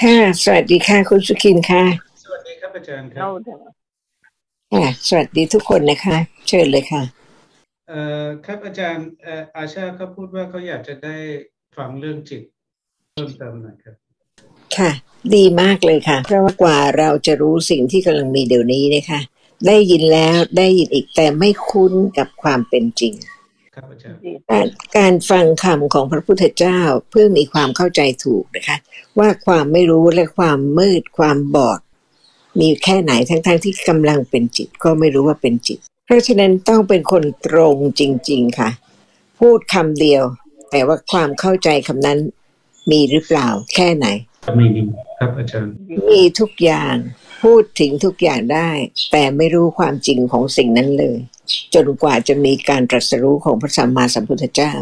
ค่ะ สวัสดีค่ะ คุณสุขินค่ะ สวัสดีครับอาจารย์ครัเราบเถอะค่ะสวัสดีทุกคนนะคะ เชิญเลยค่ะ เอ่อครับอาจารย์เอ่ออาชาเขาพูดว่าเขาอยากจะได้ฟังเรื่องจิตเพิ่มเติมหน่อยครับ ค่ะ ดีมากเลยค่ะ เพราะว่ากว่าเราจะรู้สิ่งที่กำลังมีเดี๋ยวนี้นะคะ ได้ยินแล้วได้ยินอีกแต่ไม่คุ้นกับความเป็นจริง ครับอาจารย์ดีการการฟังคำของพระพุทธเจ้าเพื่อมีความเข้าใจถูกนะคะ ว่าความไม่รู้และความมืดความบอด มีแค่ไหนทั้งๆที่กำลังเป็นจิตก็ไม่รู้ว่าเป็นจิต เพราะฉะนั้นต้องเป็นคนตรงจริง ๆค่ะ พูดคำเดียว แต่ว่าความเข้าใจคำนั้นมีหรือเปล่าแค่ไหนมีครับอาจารย์ดีมีทุกอย่างพูดถึงทุกอย่างได้ แต่ไม่รู้ความจริงของสิ่งนั้นเลย จนกว่าจะมีการตรัสรู้ของพระสัมมาสัมพุทธเจ้า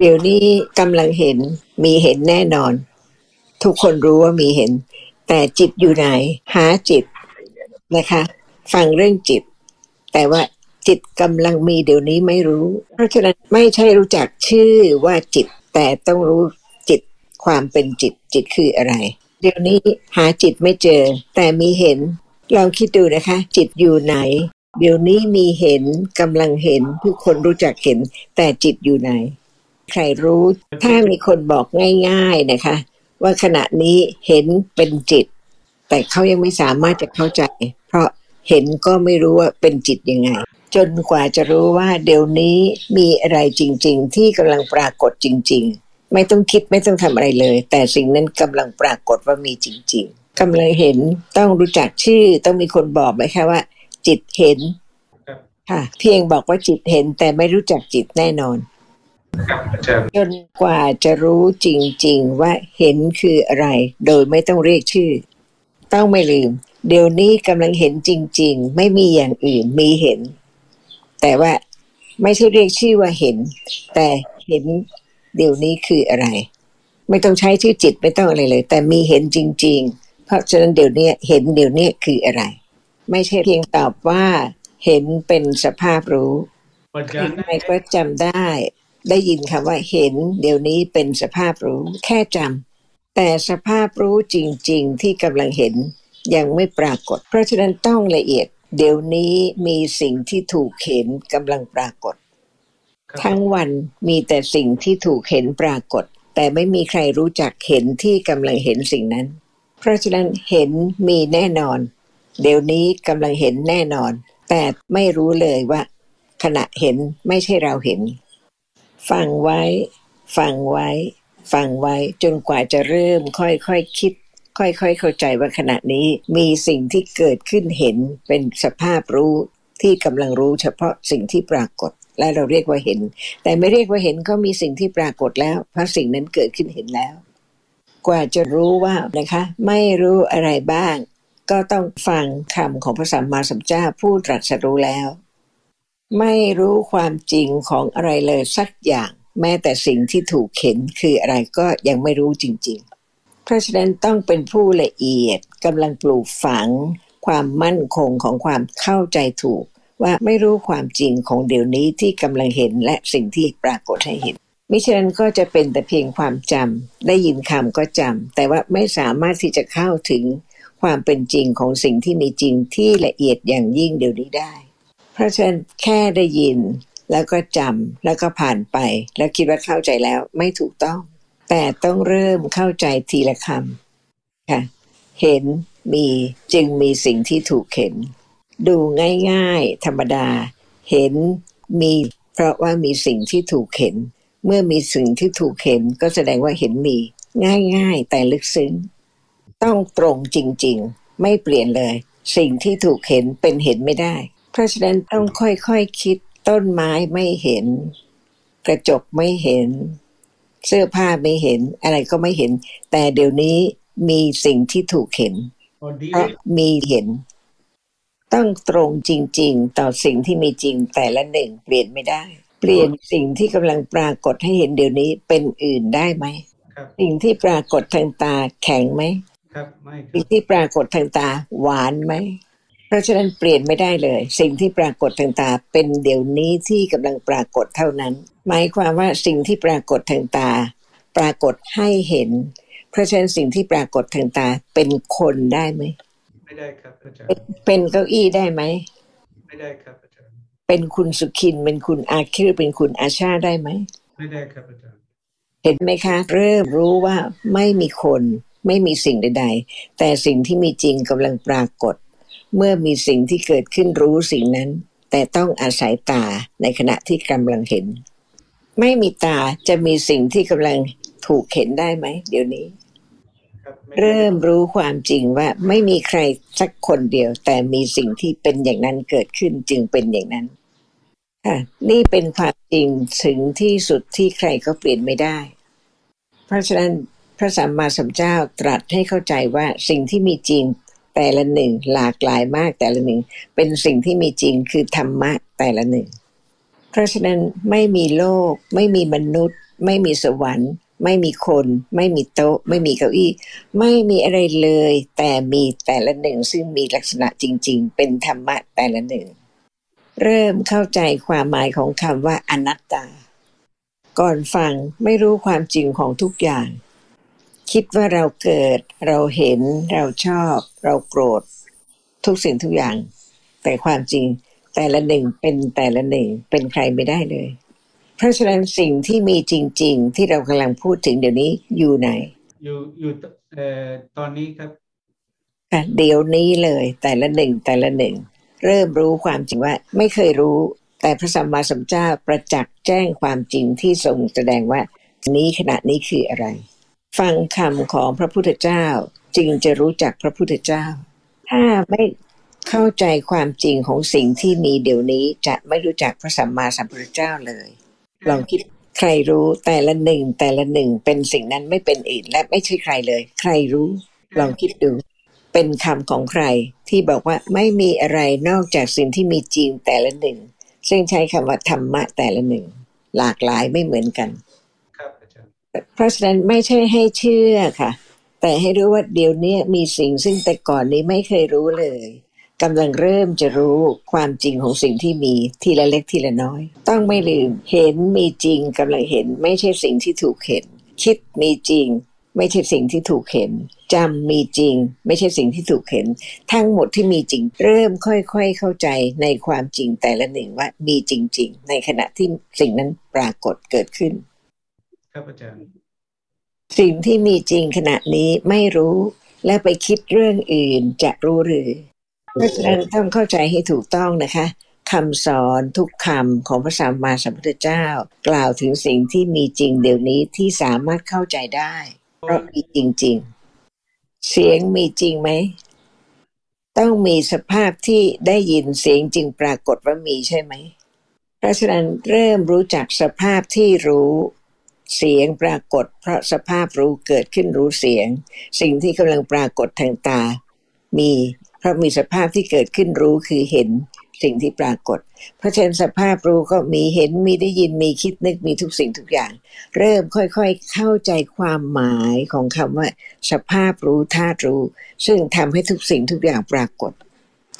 เดี๋ยวนี้กำลังเห็นมีเห็นแน่นอน ทุกคนรู้ว่ามีเห็น แต่จิตอยู่ไหน หาจิตนะคะ ฟังเรื่องจิต แต่ว่าจิตกำลังมีเดี๋ยวนี้ไม่รู้ เพราะฉะนั้นไม่ใช่รู้จักชื่อว่าจิต แต่ต้องรู้จิตความเป็นจิตจิตคืออะไร เดี๋ยวนี้หาจิตไม่เจอ แต่มีเห็นลองคิดดูนะคะ จิตอยู่ไหน เดี๋ยวนี้มีเห็นกำลังเห็นทุกคนรู้จักเห็น แต่จิตอยู่ไหน ใครรู้ถ้ามีคนบอกง่าย ๆนะคะ ว่าขณะนี้เห็นเป็นจิต แต่เขายังไม่สามารถจะเข้าใจ เพราะเห็นก็ไม่รู้ว่าเป็นจิตยังไง จนกว่าจะรู้ว่าเดี๋ยวนี้มีอะไรจริง ๆ ที่กำลังปรากฏจริง ๆ ไม่ต้องคิดไม่ต้องทำอะไรเลย แต่สิ่งนั้นกำลังปรากฏว่ามีจริง ๆกำลังเห็นต้องรู้จักชื่อต้องมีคนบอกไหมคะว่า จิตเห็นครับค่ะ เพียงบอกว่าจิตเห็นแต่ไม่รู้จักจิตแน่นอนครับอาจารย์จนกว่าจะรู้จริง ๆ ว่าเห็นคืออะไร โดยไม่ต้องเรียกชื่อ ต้องไม่ลืม เดี๋ยวนี้กำลังเห็นจริง ๆ ไม่มีอย่างอื่นมีเห็น แต่ว่าไม่ใช่เรียกชื่อว่าเห็น แต่เห็นเดี๋ยวนี้คืออะไร ไม่ต้องใช้ชื่อจิตไม่ต้องอะไรเลย แต่มีเห็นจริง ๆ เพราะฉะนั้นเดี๋ยวนี้เห็นเดี๋ยวนี้คืออะไร ไม่ใช่เพียงตอบว่า เห็นเป็นสภาพรู้ปัญใคญารใครก็จำได้ ได้ยินคำว่าเห็น เดี๋ยวนี้เป็นสภาพรู้ แค่จำแต่สภาพรู้จริง ๆ ที่กำลังเห็นยังไม่ปรากฏ เพราะฉะนั้นต้องละเอียด เดี๋ยวนี้มีสิ่งที่ถูกเห็นกำลังปรากฏครับทั้งวันมีแต่สิ่งที่ถูกเห็นปรากฏ แต่ไม่มีใครรู้จักเห็นที่กำลังเห็นสิ่งนั้น เพราะฉะนั้นเห็นมีแน่นอน เดี๋ยวนี้กำลังเห็นแน่นอน แต่ไม่รู้เลยว่า ขณะเห็นไม่ใช่เราเห็น ฟังไว้ ฟังไว้ ฟังไว้จนกว่าจะเริ่มค่อยๆคคิด ค่อยๆ เข้าใจว่าขณะนี้มีสิ่งที่เกิดขึ้นเห็นเป็นสภาพรู้ที่กำลังรู้เฉพาะสิ่งที่ปรากฏและเราเรียกว่าเห็น แต่ไม่เรียกว่าเห็นก็มีสิ่งที่ปรากฏแล้ว เพราะสิ่งนั้นเกิดขึ้นเห็นแล้ว กว่าจะรู้ว่านะคะ ไม่รู้อะไรบ้าง ก็ต้องฟังคำของพระสัมมาสัมพุทธเจ้าผู้ตรัสรู้แล้ว ไม่รู้ความจริงของอะไรเลยสักอย่าง แม้แต่สิ่งที่ถูกเข็นคืออะไรก็ยังไม่รู้จริง ๆ เพราะฉะนั้นต้องเป็นผู้ละเอียดกำลังปลูกฝัง ความมั่นคงของความเข้าใจถูก ว่าไม่รู้ความจริงของเดี๋ยวนี้ที่กำลังเห็นและสิ่งที่ปรากฏให้เห็นมิฉะนั้นก็จะเป็นแต่เพียงความจำได้ยินคำก็จำแต่ว่าไม่สามารถที่จะเข้าถึง ความเป็นจริงของสิ่งที่มีจริงที่ละเอียดอย่างยิ่งเดี๋ยวนี้ได้ เพราะฉะนั้นแค่ได้ยินแล้วก็จำแล้วก็ผ่านไป แล้วคิดว่าเข้าใจแล้วไม่ถูกต้อง แต่ต้องเริ่มเข้าใจทีละคำค่ะ เห็นมีจึงมีสิ่งที่ถูกเห็น ดูง่ายๆ ธรรมดา เห็นมี เพราะว่ามีสิ่งที่ถูกเห็น เมื่อมีสิ่งที่ถูกเห็นก็แสดงว่าเห็นมี ง่ายๆ แต่ลึกซึ้ง ต้องตรงจริง ๆ ไม่เปลี่ยนเลย สิ่งที่ถูกเห็นเป็นเห็นไม่ได้ เพราะฉะนั้นต้องค่อยๆคคิดต้นไม้ไม่เห็น กระจกไม่เห็น เสื้อผ้าไม่เห็น อะไรก็ไม่เห็น แต่เดี๋ยวนี้มีสิ่งที่ถูกเห็นพอดีเพราะมีเห็น ต้องตรงจริง ๆ ต่อสิ่งที่มีจริงแต่ละหนึ่งเปลี่ยนไม่ได้ เปลี่ยนสิ่งที่กำลังปรากฏให้เห็นเดี๋ยวนี้เป็นอื่นได้ไหมครับสิ่งที่ปรากฏทางตาแข็งไหม ครับไม่ครัสิ่บงที่ปรากฏทางตาหวานไหม เพราะฉะนั้นเปลี่ยนไม่ได้เลย สิ่งที่ปรากฏทางตาเป็นเดี๋ยวนี้ที่กำลังปรากฏเท่านั้น หมายความว่าสิ่งที่ปรากฏทางตา ปรากฏให้เห็น เพราะฉะนั้นสิ่งที่ปรากฏทางตาเป็นคนได้ไหมไม่ได้ครับอาจารเป็นย์เป็นเก้าอี้ได้ไหมไม่ได้ครับอาจารย์เป็นคุณสุขินเป็นคุณอาคิรเป็นคุณอาชาได้ไหมไม่ได้ครับอาจารย์เห็นไหมคะ เริ่มรู้ว่าไม่มีคน ไม่มีสิ่งใด ๆ แต่สิ่งที่มีจริงกำลังปรากฏ เมื่อมีสิ่งที่เกิดขึ้นรู้สิ่งนั้น แต่ต้องอาศัยตาในขณะที่กำลังเห็น ไม่มีตาจะมีสิ่งที่กำลังถูกเห็นได้ไหมเดี๋ยวนี้ เริ่มรู้ความจริงว่าไม่มีใครสักคนเดียว แต่มีสิ่งที่เป็นอย่างนั้นเกิดขึ้นจึงเป็นอย่างนั้นค่ะนี่เป็นความจริงถึงที่สุดที่ใครก็เปลี่ยนไม่ได้ เพราะฉะนั้น พระสัมมาสัมพุทธเจ้าตรัสให้เข้าใจว่าสิ่งที่มีจริงแต่ละหนึ่งหลากหลายมากแต่ละหนึ่ง เป็นสิ่งที่มีจริงคือธรรมะแต่ละหนึ่ง เพราะฉะนั้นไม่มีโลก ไม่มีมนุษย์ ไม่มีสวรรค์ ไม่มีคน ไม่มีโต๊ะ ไม่มีเก้าอี้ ไม่มีอะไรเลย แต่มีแต่ละหนึ่ง ซึ่งมีลักษณะจริง ๆ เป็นธรรมะแต่ละหนึ่ง เริ่มเข้าใจความหมายของคำว่าอนัตตา ก่อนฟังไม่รู้ความจริงของทุกอย่าง คิดว่าเราเกิด เราเห็นเราชอบ เราโกรธ ทุกสิ่งทุกอย่าง แต่ความจริงแต่ละหนึ่งเป็นแต่ละหนึ่งเป็นใครไม่ได้เลย เพราะฉะนั้นสิ่งที่มีจริง ๆ ที่เรากำลังพูดถึงเดี๋ยวนี้อยู่ไหน อยู่อยู่เอ่อตอนนี้ครับค่ะเดี๋ยวนี้เลยแต่ละหนึ่งแต่ละหนึ่ง เริ่มรู้ความจริงว่าไม่เคยรู้ แต่พระสัมมาสัมพุทธเจ้าประจักษ์แจ้งความจริงที่ทรงแสดงว่านี้ขณะนี้คืออะไร ฟังคำของพระพุทธเจ้าจึงจะรู้จักพระพุทธเจ้า ถ้าไม่เข้าใจความจริงของสิ่งที่มีเดี๋ยวนี้จะไม่รู้จักพระสัมมาสัมพุทธเจ้าเลย ลองคิดใครรู้แต่ละหนึ่งแต่ละหนึ่งเป็นสิ่งนั้นไม่เป็นอื่นและไม่ใช่ใครเลย ใครรู้ ลองคิดดูเป็นคำของใครที่บอกว่าไม่มีอะไรนอกจากสิ่งที่มีจริงแต่ละหนึ่ง ซึ่งใช้คำว่าธรรมะแต่ละหนึ่ง หลากหลายไม่เหมือนกัน ครับอาจารย์ เพราะฉะนั้นไม่ใช่ให้เชื่อค่ะ แต่ให้รู้ว่าเดี๋ยวนี้มีสิ่งซึ่งแต่ก่อนนี้ไม่เคยรู้เลยกำลังเริ่มจะรู้ความจริงของสิ่งที่มีทีละเล็กทีละน้อย ต้องไม่ลืมเห็นมีจริงกำลังเห็น ไม่ใช่สิ่งที่ถูกเห็น คิดมีจริง ไม่ใช่สิ่งที่ถูกเห็นจำมีจริง ไม่ใช่สิ่งที่ถูกเห็น ทั้งหมดที่มีจริง เริ่มค่อยๆเข้าใจในความจริงแต่ละหนึ่งว่ามีจริง ๆ ในขณะที่สิ่งนั้นปรากฏเกิดขึ้น ครับอาจารย์ สิ่งที่มีจริงขณะนี้ไม่รู้ และไปคิดเรื่องอื่นจะรู้หรือเพราะฉะนั้นต้องเข้าใจให้ถูกต้องนะคะคำสอนทุกคำของพระสัมมาสัมพุทธเจ้า กล่าวถึงสิ่งที่มีจริงเดี๋ยวนี้ที่สามารถเข้าใจได้ เพราะมีจริง ๆ เสียงมีจริงไหม ต้องมีสภาพที่ได้ยินเสียงจริงปรากฏว่ามีใช่ไหม เพราะฉะนั้นเริ่มรู้จักสภาพที่รู้ เสียงปรากฏ เพราะสภาพรู้เกิดขึ้นรู้เสียง สิ่งที่กำลังปรากฏทางตา มีเพราะมีสภาพที่เกิดขึ้นรู้คือเห็นสิ่งที่ปรากฏ เพราะฉะนั้นสภาพรู้ก็มีเห็นมีได้ยินมีคิดนึกมีทุกสิ่งทุกอย่าง เริ่มค่อยๆเข้าใจความหมายของคำว่า สภาพรู้ธาตุรู้ ซึ่งทำให้ทุกสิ่งทุกอย่างปรากฏ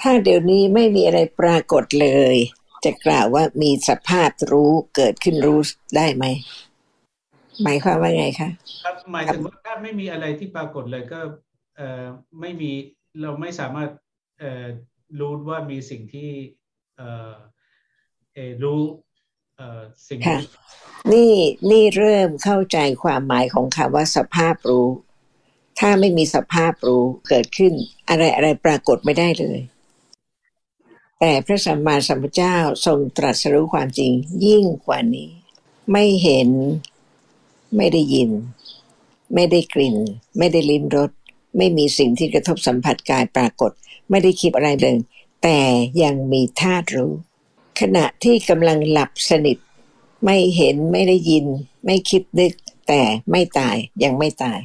ถ้าเดี๋ยวนี้ไม่มีอะไรปรากฏเลย จะกล่าวว่ามีสภาพรู้เกิดขึ้นรู้ได้ไหม หมายความว่าไงคะครับหมายถึงว่าถ้าไม่มีอะไรที่ปรากฏเลยก็เอ่อไม่มีเราไม่สามารถเอ่อรู้ว่ามีสิ่งที่เอ่อเอ่อรู้เอ่อสิ่งค่ะที่นี่นี่เริ่มเข้าใจความหมายของคำว่าสภาพรู้ ถ้าไม่มีสภาพรู้เกิดขึ้น อะไรอะไรปรากฏไม่ได้เลย แต่พระสัมมาสัมพุทธเจ้าทรงตรัสรู้ความจริงยิ่งกว่านี้ ไม่เห็น ไม่ได้ยิน ไม่ได้กลิ่น ไม่ได้ลิ้มรสไม่มีสิ่งที่กระทบสัมผัสกายปรากฏ ไม่ได้คิดอะไรเลย แต่ยังมีธาตุรู้ ขณะที่กำลังหลับสนิท ไม่เห็นไม่ได้ยิน ไม่คิดนึก แต่ไม่ตายยังไม่ตาย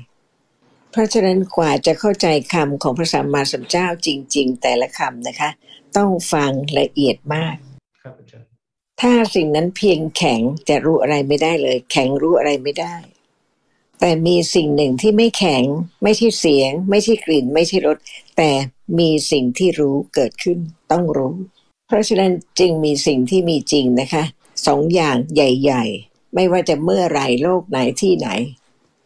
เพราะฉะนั้นกว่าจะเข้าใจคำของพระสัมมาสัมพุทธเจ้าจริง ๆ แต่ละคำนะคะ ต้องฟังละเอียดมากครับอาจาร ถ้าสิ่งนั้นเพียงแข็งจะรู้อะไรไม่ได้เลย แข็งรู้อะไรไม่ได้ แต่มีสิ่งหนึ่งที่ไม่แข็ง ไม่ใช่เสียง ไม่ใช่กลิ่น ไม่ใช่รสแต่มีสิ่งที่รู้เกิดขึ้นต้องรู้ เพราะฉะนั้นจึงมีสิ่งที่มีจริงนะคะสองอย่างใหญ่ ๆ ไม่ว่าจะเมื่อไหรโลกไหนที่ไหน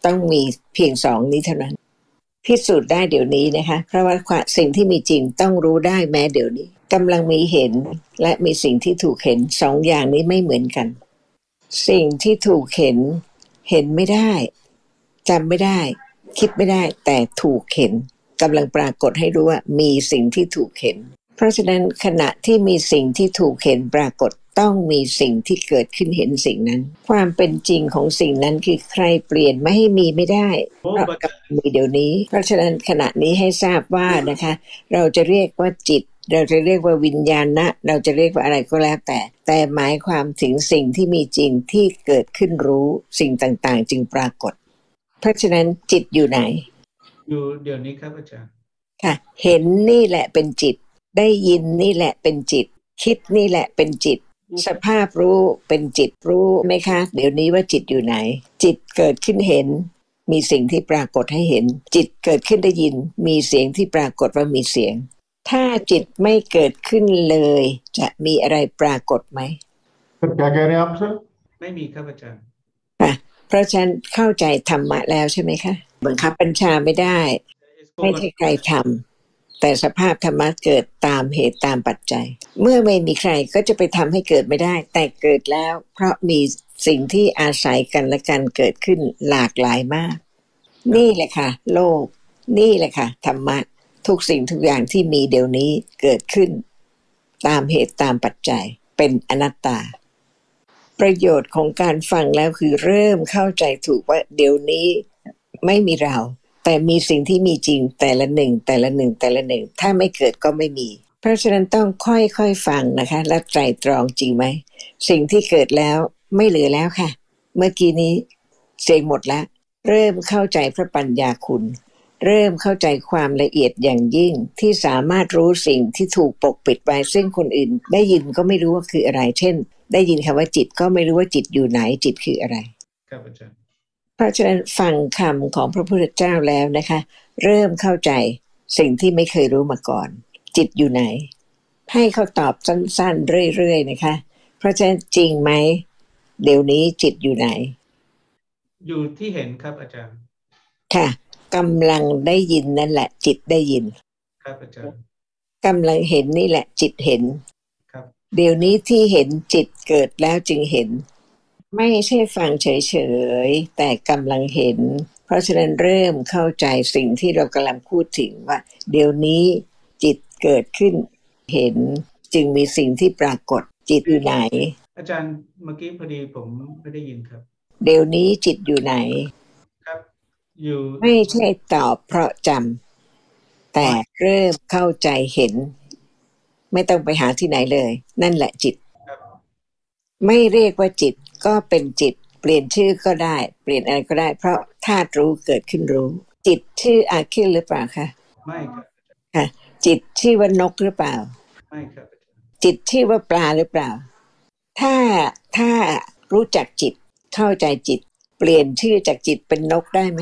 ต้องมีเพียงสองนี้เท่านั้น พิสูจน์ได้เดี๋ยวนี้นะคะ เพราะว่าสิ่งที่มีจริงต้องรู้ได้แม้เดี๋ยวนี้กำลังมีเห็นและมีสิ่งที่ถูกเห็นสองอย่างนี้ไม่เหมือนกัน สิ่งที่ถูกเห็น เห็นไม่ได้จำไม่ได้ คิดไม่ได้ แต่ถูกเห็นกำลังปรากฏให้รู้ว่ามีสิ่งที่ถูกเห็น เพราะฉะนั้นขณะที่มีสิ่งที่ถูกเห็นปรากฏ ต้องมีสิ่งที่เกิดขึ้นเห็นสิ่งนั้น ความเป็นจริงของสิ่งนั้นคือใครเปลี่ยนไม่ให้มีไม่ได้เพราะกำลังมีเดี๋ยวนี้ เพราะฉะนั้นขณะนี้ให้ทราบว่านะคะ เราจะเรียกว่าจิต เราจะเรียกว่าวิญญาณนะ เราจะเรียกว่าอะไรก็แล้วแต่ แต่หมายความถึงสิ่งที่มีจริงที่เกิดขึ้นรู้สิ่งต่างๆ จึงปรากฏ เพราะฉะนั้นจิตอยู่ไหน อยู่เดี๋ยวนี้ครับอาจารย์ค่ะ เห็นนี่แหละเป็นจิต ได้ยินนี่แหละเป็นจิต คิดนี่แหละเป็นจิต สภาพรู้เป็นจิตรู้ไหมคะ เดี๋ยวนี้ว่าจิตอยู่ไหน จิตเกิดขึ้นเห็น มีสิ่งที่ปรากฏให้เห็น จิตเกิดขึ้นได้ยิน มีเสียงที่ปรากฏว่ามีเสียง ถ้าจิตไม่เกิดขึ้นเลย จะมีอะไรปรากฏไหมไม่มีครับอาจารย์ค่ะเพราะฉันเข้าใจธรรมะแล้วใช่ไหมคะบังคับบัญชาไม่ได้ ไม่ใช่ใครทำ แต่สภาพธรรมะเกิดตามเหตุตามปัจจัย เมื่อไม่มีใครก็จะไปทำให้เกิดไม่ได้ แต่เกิดแล้ว เพราะมีสิ่งที่อาศัยกันและกันเกิดขึ้นหลากหลายมาก นี่แหละค่ะ โลก นี่แหละค่ะธรรมะทุกสิ่งทุกอย่างที่มีเดี๋ยวนี้เกิดขึ้น ตามเหตุตามปัจจัย เป็นอนัตตา ประโยชน์ของการฟังแล้วคือเริ่มเข้าใจถูกว่าเดี๋ยวนี้ไม่มีเรา แต่มีสิ่งที่มีจริงแต่ละหนึ่งแต่ละหนึ่งแต่ละหนึ่ง ถ้าไม่เกิดก็ไม่มี เพราะฉะนั้นต้องค่อยๆฟังนะคะ และไตรตรองจริงไหม สิ่งที่เกิดแล้วไม่เหลือแล้วค่ะ เมื่อกี้นี้เสียงหมดแล้ว เริ่มเข้าใจพระปัญญาคุณ เริ่มเข้าใจความละเอียดอย่างยิ่งที่สามารถรู้สิ่งที่ถูกปกปิดไว้ซึ่งคนอื่น ได้ยินก็ไม่รู้ว่าคืออะไร เช่น ได้ยินคำว่าจิตก็ไม่รู้ว่าจิตอยู่ไหนจิตคืออะไร ครับอาจารย์ เพราะฉะนั้นฟังคำของพระพุทธเจ้าแล้วนะคะ เริ่มเข้าใจสิ่งที่ไม่เคยรู้มาก่อน จิตอยู่ไหน ให้เขาตอบสั้นๆ เรื่อยๆนะคะ เพราะฉะนั้นจริงไหม เดี๋ยวนี้จิตอยู่ไหน อยู่ที่เห็นครับอาจารย์ ค่ะกำลังได้ยินนั่นแหละ จิตได้ยิน ครับอาจารย์กำลังเห็นนี่แหละ จิตเห็น ครับ เดี๋ยวนี้ที่เห็นจิตเกิดแล้วจึงเห็น ไม่ใช่ฟังเฉยๆ แต่กำลังเห็น เพราะฉะนั้นเริ่มเข้าใจสิ่งที่เรากำลังพูดถึงว่า เดี๋ยวนี้จิตเกิดขึ้นเห็นจึงมีสิ่งที่ปรากฏจิตอยู่ไหน อาจารย์เมื่อกี้พอดีผมไม่ได้ยินครับ เดี๋ยวนี้จิตอยู่ไหนครับ อยู่ไม่ใช่ตอบเพราะจำแต่เริ่มเข้าใจเห็น ไม่ต้องไปหาที่ไหนเลย นั่นแหละจิต ไม่เรียกว่าจิต ก็เป็นจิต เปลี่ยนชื่อก็ได้ เปลี่ยนอะไรก็ได้ เพราะธาตุรู้เกิดขึ้นรู้ จิตชื่ออาคิลหรือเปล่าคะไม่ครับค่ะ จิตชื่อว่านกหรือเปล่าไม่ครับจิตชื่อว่าปลาหรือเปล่า ถ้าถ้ารู้จักจิตเข้าใจจิต เปลี่ยนชื่อจากจิตเป็นนกได้ไหม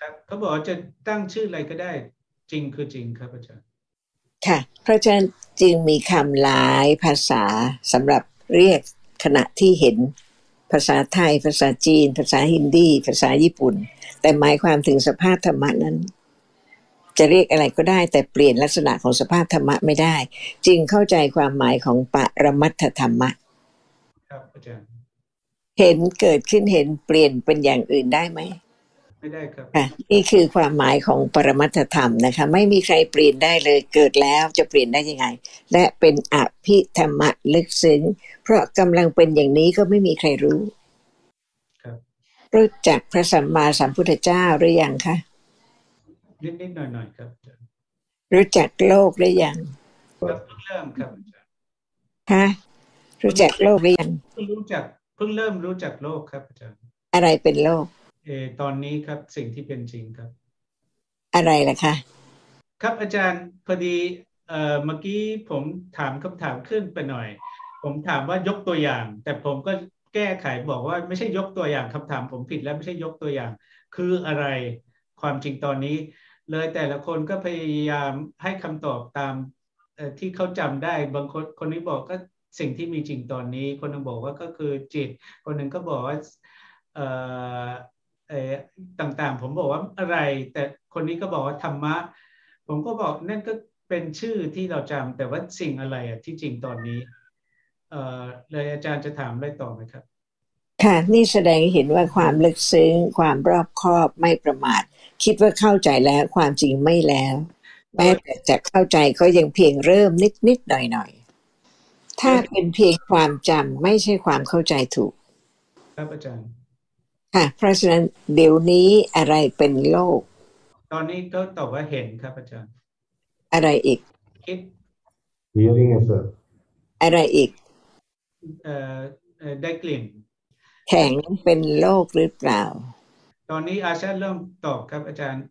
ครับเขาบอกจะตั้งชื่ออะไรก็ได้ จริงคือจริงครับอาจารย์ค่ะเพราะฉะนั้นจึงมีคำหลายภาษาสำหรับเรียก ขณะที่เห็นภาษาไทย ภาษาจีน ภาษาฮินดี ภาษาญี่ปุ่น แต่หมายความถึงสภาพธรรมะนั้น จะเรียกอะไรก็ได้ แต่เปลี่ยนลักษณะของสภาพธรรมะไม่ได้ จึงเข้าใจความหมายของปรมัตถธรรมะครับอาจารย์เห็นเกิดขึ้นเห็นเปลี่ยนเป็นอย่างอื่นได้ไหม ไม่ได้ครับนี่คือความหมายของปรมัตธรรมนะคะ ไม่มีใครเปลี่ยนได้เลยเกิดแล้วจะเปลี่ยนได้ยังไง และเป็นอภิธรรมะลึกซึ้งเพราะกำลังเป็นอย่างนี้ก็ไม่มีใครรู้รู้จักพระสัมมาสัมพุทธเจ้าหรือยังคะนิดๆหน่อยๆครับ รู้จักโลกหรือยังเพิ่งเริ่มครับฮะรู้จักโลกหรือยังเพิ่งรู้จักเพิ่งเริ่มรู้จักโลกครับอาจารย์อะไรเป็นโลก เออตอนนี้ครับสิ่งที่เป็นจริงครับ อะไรล่ะคะครับอาจารย์พอดีเอ่อเมื่อกี้ผมถามคำถามขึ้นไปหน่อย ผมถามว่ายกตัวอย่าง แต่ผมก็แก้ไขบอกว่าไม่ใช่ยกตัวอย่างคำถาม ผมผิดแล้วไม่ใช่ยกตัวอย่าง คืออะไรความจริงตอนนี้ เลยแต่ละคนก็พยายามให้คำตอบตามที่เขาจำได้บางคนคนนี้บอกก็สิ่งที่มีจริงตอนนี้ คนนึงบอกว่าก็คือจิต คนหนึ่งก็บอกว่าเออ ต่างๆ ผมบอกว่าอะไร แต่คนนี้ก็บอกว่าธรรมะ ผมก็บอกนั่นก็เป็นชื่อที่เราจำแต่ว่าสิ่งอะไรอะที่จริงตอนนี้เอ่อเลยอาจารย์จะถามอะไรต่อไหมครับ ค่ะนี่แสดงให้เห็นว่าความลึกซึ้ง ความรอบคอบไม่ประมาท คิดว่าเข้าใจแล้วความจริงไม่แล้ว แม้แต่จะเข้าใจก็ยังเพียงเริ่มนิดนิดๆหน่อยหน่อยๆถ้าเป็นเพียงความจำไม่ใช่ความเข้าใจถูก ครับอาจารย์ ค่ะเพราะฉะนั้นเดี๋ยวนี้อะไรเป็นโลก ตอนนี้ก็ตอบว่าเห็นครับอาจารย์ อะไรอีก คิด Hearing is a อะไรอีกเอ่อเอ่อได้กลิ่น แข็งเป็นโลกหรือเปล่า ตอนนี้อาชาเริ่มตอบครับอาจารย์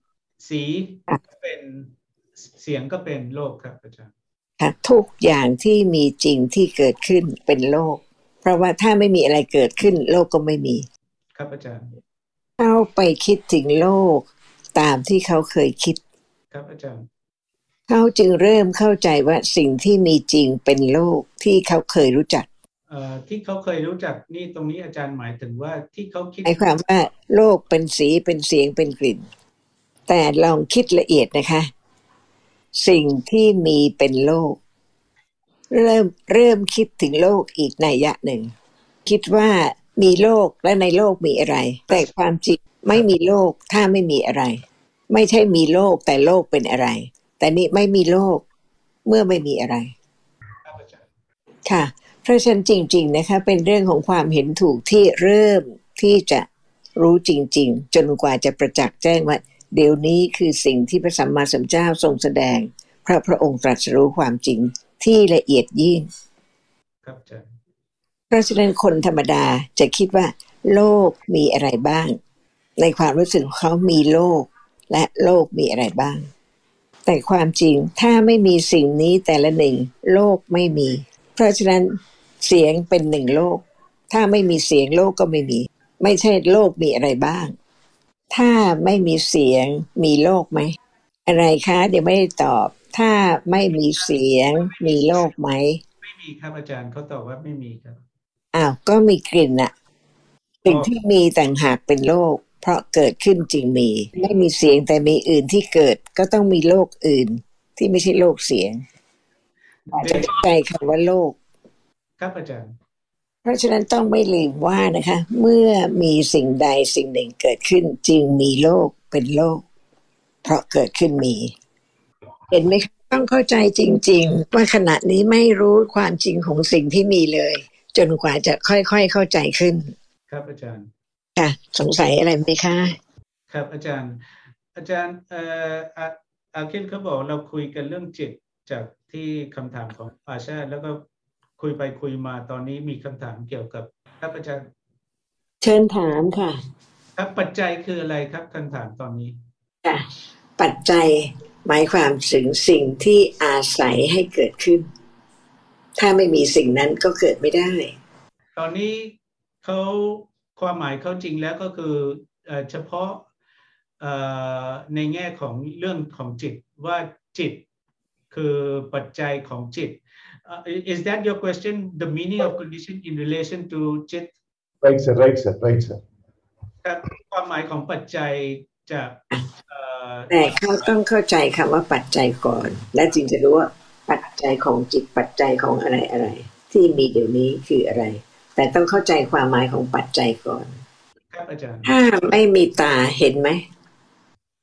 สีค่ะก็เป็นเสียงก็เป็นโลกครับอาจารย์ค่ะทุกอย่างที่มีจริงที่เกิดขึ้นเป็นโลก เพราะว่าถ้าไม่มีอะไรเกิดขึ้น โลกก็ไม่มี ครับอาจารย์เขาไปคิดถึงโลกตามที่เขาเคยคิด ครับอาจารย์ เขาจึงเริ่มเข้าใจว่าสิ่งที่มีจริงเป็นโลกที่เขาเคยรู้จักเอ่อที่เขาเคยรู้จักนี่ตรงนี้อาจารย์หมายถึงว่าที่เขาคิดหมายความว่าโลกเป็นสีเป็นเสียงเป็นกลิ่น แต่ลองคิดละเอียดนะคะ สิ่งที่มีเป็นโลก เริ่มเริ่มคิดถึงโลกอีกนัยยะหนึ่ง คิดว่า มีโลกและในโลกมีอะไร แต่ความจริงไม่มีโลกถ้าไม่มีอะไร ไม่ใช่มีโลกแต่โลกเป็นอะไร แต่นี่ไม่มีโลกเมื่อไม่มีอะไร ค่ะเพราะฉันจริง ๆ นะคะ เป็นเรื่องของความเห็นถูกที่เริ่มที่จะรู้จริง ๆ จนกว่าจะประจักษ์แจ้งว่า เดี๋ยวนี้คือสิ่งที่พระสัมมาสัมพุทธเจ้าทรงแสดง พระพระองค์ตรัสรู้ความจริงที่ละเอียดยิ่ง ครับอาจารย์ ราะฉะนั้นคนธรรมดาจะคิดว่า โลกมีอะไรบ้าง ในความรู้สึกเขามีโลก และโลกมีอะไรบ้าง แต่ความจริงถ้าไม่มีสิ่งนี้แต่ละหนึ่ง โลกไม่มี เพราะฉะนั้นเสียงเป็นหนึ่งโลก ถ้าไม่มีเสียงโลกก็ไม่มี ไม่ใช่โลกมีอะไรบ้าง ถ้าไม่มีเสียงมีโลกไหมอะไรคะเดี๋ยวไม่ได้ตอบ ถ้าไม่มีเสียงมีโลกไหมไม่มีครับอาจารย์เขาตอบว่าไม่มีครับ อ้าวก็มีกลิ่นอะสิ่งที่มีต่างหากเป็นโลกเพราะเกิดขึ้นจึงมี ไม่มีเสียงแต่มีอื่นที่เกิดก็ต้องมีโลกอื่น ที่ไม่ใช่โลกเสียง อาจจะเข้าใจคำว่าโลกครับอาจารย์ เพราะฉะนั้นต้องไม่ลืมว่านะคะ เมื่อมีสิ่งใดสิ่งหนึ่งเกิดขึ้น จึงมีโลกเป็นโลกเพราะเกิดขึ้นมี เห็นไหมคะต้องเข้าใจจริง ๆ ว่าขณะนี้ไม่รู้ความจริงของสิ่งที่มีเลย จนกว่าจะค่อยๆเข้าใจขึ้น ครับอาจารย์ค่ะสงสัยอะไรไหมคะ ครับอาจารย์ อาจารย์เอ่ออาอาคินเขาบอกเราคุยกันเรื่องจิตจากที่คำถามของอาชาติแล้วก็คุยไปคุยมาตอนนี้มีคำถามเกี่ยวกับ ครับอาจารย์ เชิญถามค่ะ ครับปัจจัยคืออะไรครับคำถามตอนนี้ค่ะปัจจัยหมายความถึงสิ่งที่อาศัยให้เกิดขึ้น ถ้าไม่มีสิ่งนั้นก็เกิดไม่ได้ ตอนนี้เขาความหมายเขาจริงแล้วก็คือเอ่อเฉพาะเอ่อในแง่ของเรื่องของจิตว่าจิตคือปัจจัยของจิต Uh, is that your question the meaning of condition in relation to จิต right, sir, right, sir, right, sir. ครับความหมายของปัจจัยจากเอ่อแต่เขาต้องเข้าใจคำว่าปัจจัยก่อน และจึงจะรู้ว่า ปัจจัยของจิตปัจจัยของอะไรอะไร ที่มีเดี๋ยวนี้คืออะไร แต่ต้องเข้าใจความหมายของปัจจัยก่อนครับอาจารย์ถ้าไม่มีตาเห็นไหม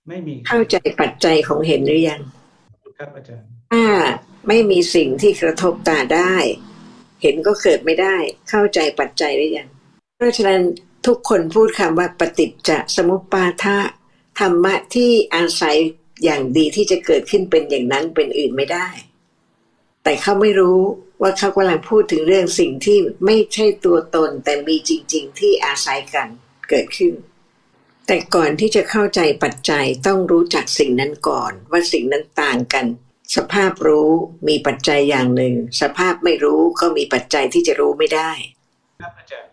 ไม่มีเข้าใจปัจจัยของเห็นหรือยัง ครับอาจารย์ถ้าไม่มีสิ่งที่กระทบตาได้ เห็นก็เกิดไม่ได้ เข้าใจปัจจัยหรือยัง เพราะฉะนั้นทุกคนพูดคำว่าปฏิจจสมุปบาทะธรรมะที่อาศัยอย่างดีที่จะเกิดขึ้นเป็นอย่างนั้นเป็นอื่นไม่ได้ แต่เขาไม่รู้ว่าเขากำลังพูดถึงเรื่องสิ่งที่ไม่ใช่ตัวตนแต่มีจริง ๆ ที่อาศัยกันเกิดขึ้น แต่ก่อนที่จะเข้าใจปัจจัยต้องรู้จักสิ่งนั้นก่อน ว่าสิ่งนั้นต่างกัน สภาพรู้มีปัจจัยอย่างหนึ่ง สภาพไม่รู้ก็มีปัจจัยที่จะรู้ไม่ได้ครับอาจารย์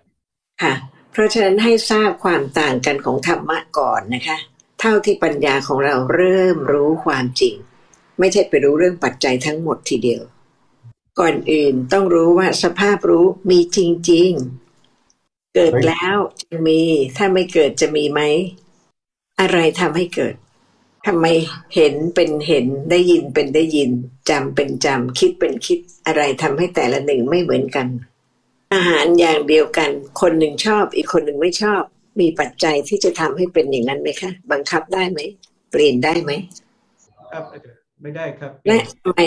ค่ะ เพราะฉะนั้นให้ทราบความต่างกันของธรรมะก่อนนะคะ เท่าที่ปัญญาของเราเริ่มรู้ความจริง ไม่ใช่ไปรู้เรื่องปัจจัยทั้งหมดทีเดียว ก่อนอื่นต้องรู้ว่าสภาพรู้มีจริง ๆ เกิดแล้วจะมีถ้าไม่เกิดจะมีไหม อะไรทำให้เกิดทำไมเห็นเป็นเห็นได้ยินเป็นได้ยินจำเป็นจำคิดเป็นคิดอะไรทำให้แต่ละหนึ่งไม่เหมือนกัน อาหารอย่างเดียวกัน คนหนึ่งชอบ อีกคนหนึ่งไม่ชอบ มีปัจจัยที่จะทำให้เป็นอย่างนั้นไหมคะ บังคับได้ไหม เปลี่ยนได้ไหมครับอาจารย์ไม่ได้ครับและทำไม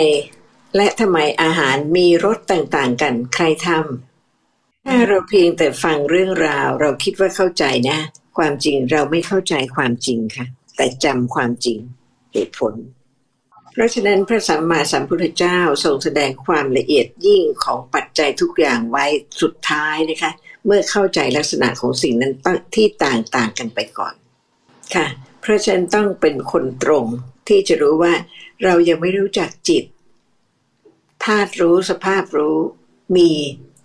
และทำไมอาหารมีรสต่างๆ กันใครทำถ้าเราเพียงแต่ฟังเรื่องราว เราคิดว่าเข้าใจนะ ความจริงเราไม่เข้าใจความจริงค่ะ แต่จำความจริงเหตุผล เพราะฉะนั้นพระสัมมาสัมพุทธเจ้าทรงแสดงความละเอียดยิ่งของปัจจัยทุกอย่างไว้สุดท้ายนะคะ เมื่อเข้าใจลักษณะของสิ่งนั้นที่ต่างๆกันไปก่อนค่ะ เพราะฉะนั้นต้องเป็นคนตรงที่จะรู้ว่าเรายังไม่รู้จักจิต ธาตุรู้สภาพรู้มี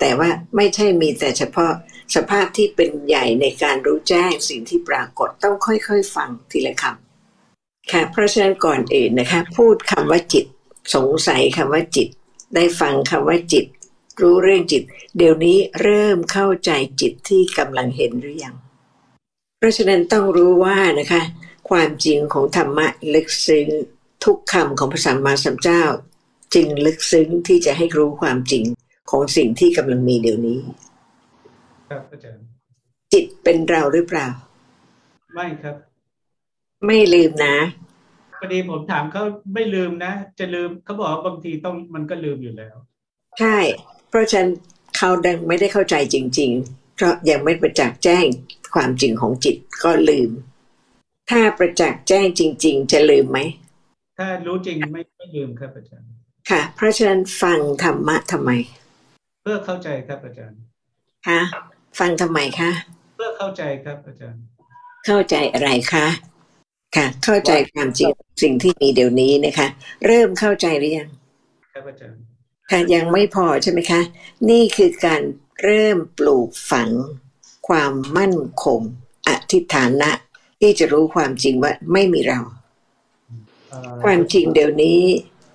แต่ว่าไม่ใช่มีแต่เฉพาะสภาพที่เป็นใหญ่ในการรู้แจ้งสิ่งที่ปรากฏต้องค่อยๆ ฟังทีละคำค่ะ เพราะฉะนั้นก่อนอื่นนะคะ พูดคำว่าจิต สงสัยคำว่าจิต ได้ฟังคำว่าจิต รู้เรื่องจิต เดี๋ยวนี้เริ่มเข้าใจจิตที่กำลังเห็นหรือยัง เพราะฉะนั้นต้องรู้ว่านะคะ ความจริงของธรรมะลึกซึ้งทุกคำของพระสัมมาสัมพุทธเจ้า จึงลึกซึ้งที่จะให้รู้ความจริงของสิ่งที่กำลังมีเดี๋ยวนี้ ครับอาจารย์จิตเป็นเราหรือเปล่า ไม่ครับ ไม่ลืมนะพอดีผมถามเขาไม่ลืมนะ จะลืมเขาบอกว่าบางทีต้องมันก็ลืมอยู่แล้ว ใช่ เพราะฉะนั้นเขาดังไม่ได้เข้าใจจริง ๆ เพราะยังไม่ประจักษ์แจ้งความจริงของจิตก็ลืม ถ้าประจักษ์แจ้งจริง ๆ จะลืมไหม ถ้ารู้จริงไม่ไม่ลืมครับอาจารย์ ค่ะ เพราะฉะนั้นฟังธรรมะทำไม เพื่อเข้าใจครับอาจารย์คะฟังทำไมคะเพื่อเข้าใจครับอาจารย์ เข้าใจอะไรคะค่ะ เข้าใจความจริงสิ่งที่มีเดี๋ยวนี้นะคะ เริ่มเข้าใจหรือยังครับอาจารย์ค่ะยังไม่พอใช่ไหมคะ นี่คือการเริ่มปลูกฝัง ความมั่นคงอธิฐานะ ที่จะรู้ความจริงว่าไม่มีเราเอ่อความจริงเดี๋ยวนี้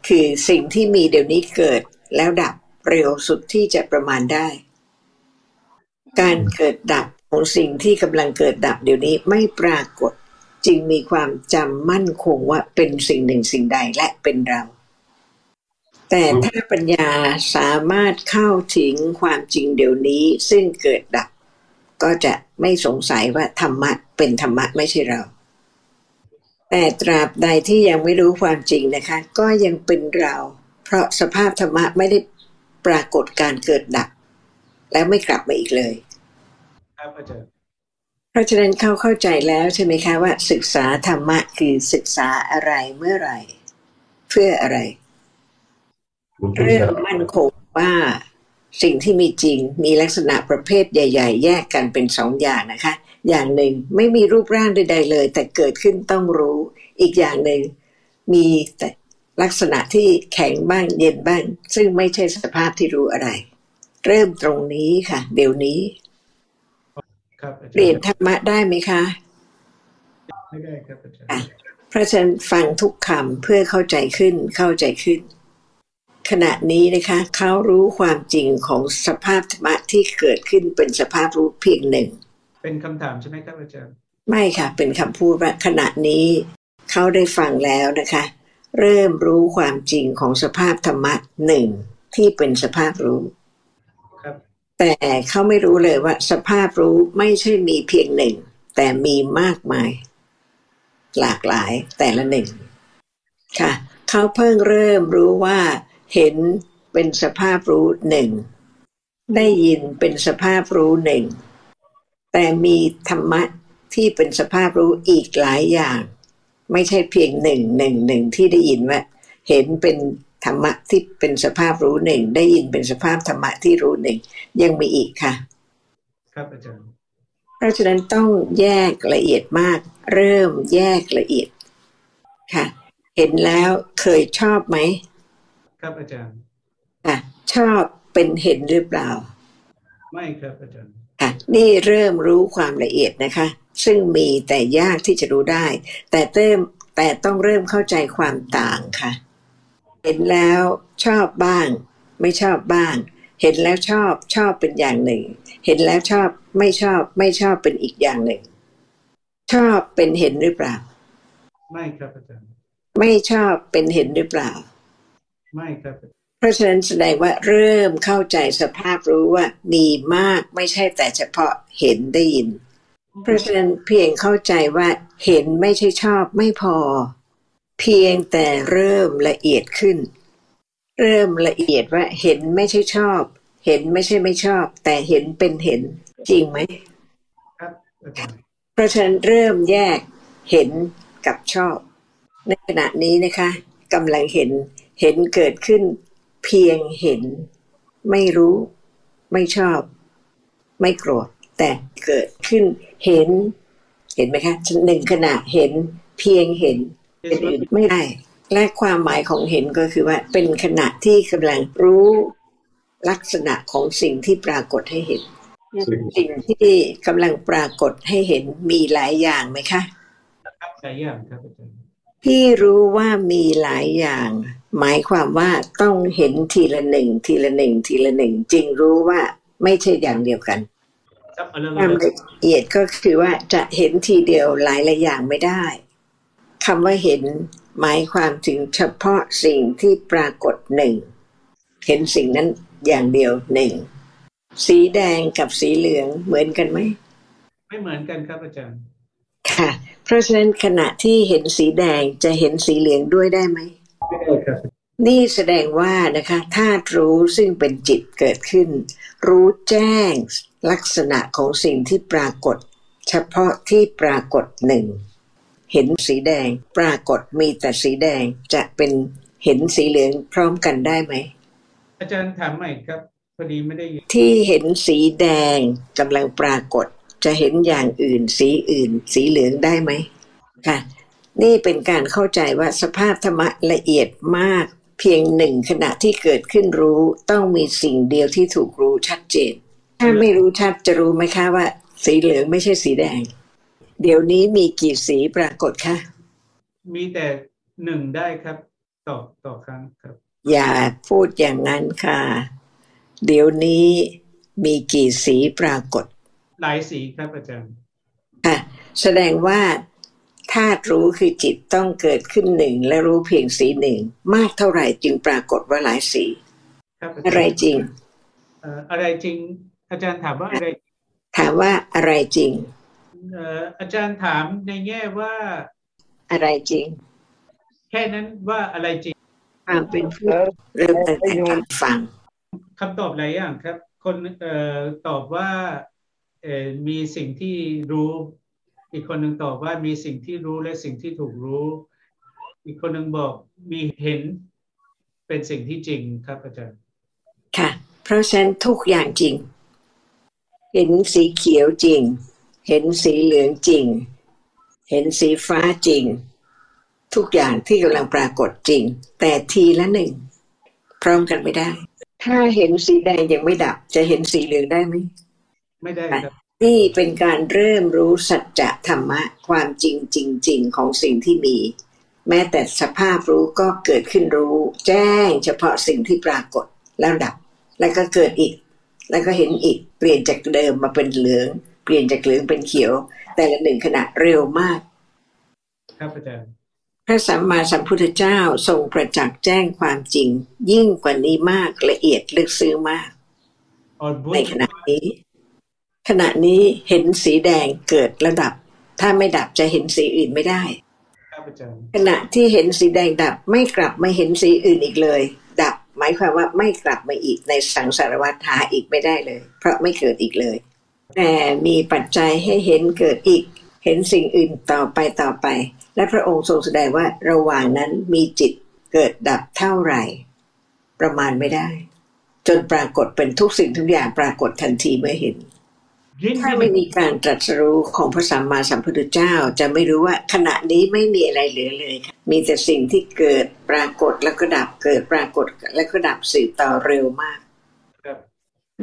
คือสิ่งที่มีเดี๋ยวนี้เกิดแล้วดับเร็วสุดที่จะประมาณได้ การเกิดดับของสิ่งที่กำลังเกิดดับเดี๋ยวนี้ไม่ปรากฏ จึงมีความจำมั่นคงว่าเป็นสิ่งหนึ่งสิ่งใดและเป็นเรา แต่ถ้าปัญญาสามารถเข้าถึงความจริงเดี๋ยวนี้ซึ่งเกิดดับ ก็จะไม่สงสัยว่าธรรมะเป็นธรรมะไม่ใช่เรา แต่ตราบใดที่ยังไม่รู้ความจริงนะคะ ก็ยังเป็นเรา เพราะสภาพธรรมะไม่ได้ปรากฏการเกิดดับ แล้วไม่กลับมาอีกเลย ครับอาจารย์เพราะฉะนั้นเขาเข้าใจแล้วใช่ไหมคะว่าศึกษาธรรมะคือศึกษาอะไรเมื่อไหร่ เพื่ออะไร เรื่องมั่นคงว่าสิ่งที่มีจริงมีลักษณะประเภทใหญ่ ๆ แยกกันเป็นสองอย่างนะคะ อย่างหนึ่งไม่มีรูปร่างใด ๆ เลย แต่เกิดขึ้นต้องรู้ อีกอย่างหนึ่งมีแต่ลักษณะที่แข็งบ้างเย็นบ้าง ซึ่งไม่ใช่สภาพที่รู้อะไร เริ่มตรงนี้ค่ะ เดี๋ยวนี้ครับอาจารเปลี่ยนย์ธรรมะได้ไหมคะไม่ได้ครับอาจารย์ค่ะเพราะฉะนั้นฟังทุกคำเพื่อเข้าใจขึ้นเข้าใจขึ้น ขณะนี้นะคะ เขารู้ความจริงของสภาพธรรมะที่เกิดขึ้นเป็นสภาพรู้เพียงหนึ่ง เป็นคำถามใช่ไหมครับอาจารย์ ไม่ค่ะ เป็นคำพูดว่าขณะนี้เขาได้ฟังแล้วนะคะ เริ่มรู้ความจริงของสภาพธรรมะหนึ่งที่เป็นสภาพรู้ครับแต่เขาไม่รู้เลยว่า สภาพรู้ไม่ใช่มีเพียงหนึ่ง แต่มีมากมาย หลากหลายแต่ละหนึ่งค่ะเขาเพิ่งเริ่มรู้ว่า เห็นเป็นสภาพรู้หนึ่งได้ยินเป็นสภาพรู้หนึ่ง แต่มีธรรมะที่เป็นสภาพรู้อีกหลายอย่าง ไม่ใช่เพียงหนึ่งหนึ่งหนึ่งที่ได้ยินว่า เห็นเป็นธรรมะที่เป็นสภาพรู้หนึ่งได้ยินเป็นสภาพธรรมะที่รู้หนึ่งยังมีอีกค่ะ ครับอาจารย์เพราะฉะนั้นต้องแยกละเอียดมาก เริ่มแยกละเอียดค่ะ เห็นแล้วเคยชอบไหมครับอาจารย์ค่ะชอบเป็นเห็นหรือเปล่า ไม่ครับอาจารย์ ค่ะ นี่เริ่มรู้ความละเอียดนะคะ ซึ่งมีแต่ยากที่จะรู้ได้ แต่เริ่มแต่ต้องเริ่มเข้าใจความต่างค่ะ เห็นแล้วชอบบ้าง ไม่ชอบบ้าง เห็นแล้วชอบชอบเป็นอย่างหนึ่ง เห็นแล้วชอบไม่ชอบไม่ชอบเป็นอีกอย่างหนึ่ง ชอบเป็นเห็นหรือเปล่า ไม่ครับอาจารย์ไม่ชอบเป็นเห็นหรือเปล่า ไม่ครับ เพราะฉะนั้นแสดงว่าเริ่มเข้าใจสภาพรู้ว่ามีมากไม่ใช่แต่เฉพาะเห็นได้ยิน เพราะฉะนั้นเพียงเข้าใจว่าเห็นไม่ใช่ชอบไม่พอ เพียงแต่เริ่มละเอียดขึ้น เริ่มละเอียดว่าเห็นไม่ใช่ชอบ เห็นไม่ใช่ไม่ชอบ แต่เห็นเป็นเห็นจริงไหมครับอาจารย์เพราะฉะนั้นเริ่มแยกเห็นกับชอบ ในขณะนี้นะคะกำลังเห็นเห็นเกิดขึ้นเพียงเห็น ไม่รู้ ไม่ชอบ ไม่โกรธ แต่เกิดขึ้นเห็น เห็นไหมคะหนึ่งขณะเห็น เพียงเห็นเป็นอื่นไม่ได้และความหมายของเห็นก็คือว่า เป็นขณะที่กำลังรู้ลักษณะของสิ่งที่ปรากฏให้เห็น สิ่งที่กำลังปรากฏให้เห็นมีหลายอย่างไหมคะครับหลายอย่างครับอาจารย์ที่รู้ว่ามีหลายอย่าง หมายความว่าต้องเห็นทีละหนึ่งทีละหนึ่งทีละหนึ่งจึงรู้ว่าไม่ใช่อย่างเดียวกันครับเอาเรื่องความละเอียดก็คือว่าจะเห็นทีเดียวหลายหลายอย่างไม่ได้คำว่าเห็นหมายความถึงเฉพาะสิ่งที่ปรากฏหนึ่งเห็นสิ่งนั้นอย่างเดียวหนึ่งสีแดงกับสีเหลืองเหมือนกันไหมไม่เหมือนกันครับอาจารย์ ค่ะ เพราะฉะนั้นขณะที่เห็นสีแดงจะเห็นสีเหลืองด้วยได้ไหมไม่ได้ ครับนี่แสดงว่านะคะธาตุรู้ซึ่งเป็นจิตเกิดขึ้น รู้แจ้งลักษณะของสิ่งที่ปรากฏ เฉพาะที่ปรากฏหนึ่งเห็นสีแดงปรากฏมีแต่สีแดงจะเป็นเห็นสีเหลืองพร้อมกันได้ไหม อาจารย์ถามใหม่ครับพอดีไม่ได้ยินที่เห็นสีแดงกำลังปรากฏ จะเห็นอย่างอื่นสีอื่น สีเหลืองได้ไหมค่ะ นี่เป็นการเข้าใจว่าสภาพธรรมะละเอียดมาก เพียงหนึ่งขณะที่เกิดขึ้นรู้ต้องมีสิ่งเดียวที่ถูกรู้ชัดเจน ถ้าไม่รู้ชัดจะรู้ไหมคะว่า สีเหลืองไม่ใช่สีแดง เดี๋ยวนี้มีกี่สีปรากฏคะมีแต่หนึ่งได้ครับ ต่อต่อครั้งครับ อย่าพูดอย่างนั้นค่ะ เดี๋ยวนี้มีกี่สีปรากฏ หลายสีครับอาจารย์ค่ะแสดงว่า ธาตุรู้คือจิตต้องเกิดขึ้นหนึ่งและรู้เพียงสีหนึ่ง มากเท่าไหร่จึงปรากฏว่าหลายสีครับอาจารย์อะไรจริงเอ่ออะไรจริง อาจารย์ถามว่าอะไร ถามว่าอะไรจริงเอ่ออาจารย์ถามในแง่ว่า อะไรจริง แค่นั้นว่าอะไรจริงความเป็นผู้เริ่มตั้งแต่การฟังคำตอบหลายอย่างครับ คนเอ่อตอบว่าเอ่อมีสิ่งที่รู้ อีกคนหนึ่งตอบว่ามีสิ่งที่รู้และสิ่งที่ถูกรู้ อีกคนหนึ่งบอกมีเห็นเป็นสิ่งที่จริงครับอาจารย์ ค่ะ เพราะฉะนั้นทุกอย่างจริง เห็นสีเขียวจริง เห็นสีเหลืองจริง เห็นสีฟ้าจริง ทุกอย่างที่กำลังปรากฏจริง แต่ทีละหนึ่ง พร้อมกันไม่ได้ ถ้าเห็นสีแดงยังไม่ดับ จะเห็นสีเหลืองได้ไหมไม่ได้ครับ นี่เป็นการเริ่มรู้สัจธรรมะความจริงจริง ๆ ของสิ่งที่มี แม้แต่สภาพรู้ก็เกิดขึ้นรู้ แจ้งเฉพาะสิ่งที่ปรากฏแล้วดับ แล้วก็เกิดอีก แล้วก็เห็นอีกเปลี่ยนจากเดิมมาเป็นเหลือง เปลี่ยนจากเหลืองเป็นเขียว แต่ละหนึ่งขณะเร็วมาก ครับอาจารย์พระสัมมาสัมพุทธเจ้าทรงประจักษ์แจ้งความจริง ยิ่งกว่านี้มากละเอียดลึกซึ้งมากออนบุในขณะนี้ ขณะนี้เห็นสีแดงเกิดระดับ ถ้าไม่ดับจะเห็นสีอื่นไม่ได้ ขณะที่เห็นสีแดงดับไม่กลับมาเห็นสีอื่นอีกเลย ดับหมายความว่าไม่กลับมาอีกในสังสารวัฏหาอีกไม่ได้เลย เพราะไม่เกิดอีกเลย แต่มีปัจจัยให้เห็นเกิดอีก เห็นสิ่งอื่นต่อไปต่อไป และพระองค์ทรงแสดงว่าระหว่างนั้นมีจิตเกิดดับเท่าไหร่ ประมาณไม่ได้ จนปรากฏเป็นทุกสิ่งทุกอย่างปรากฏทันทีเมื่อเห็น ถ้าไม่มีการตรัสรู้ของพระสัมมาสัมพุทธเจ้า จะไม่รู้ว่าขณะนี้ไม่มีอะไรเหลือเลยค่ะมีแต่สิ่งที่เกิดปรากฏแล้วก็ดับเกิดปรากฏแล้วก็ดับสืบต่อเร็วมากครับ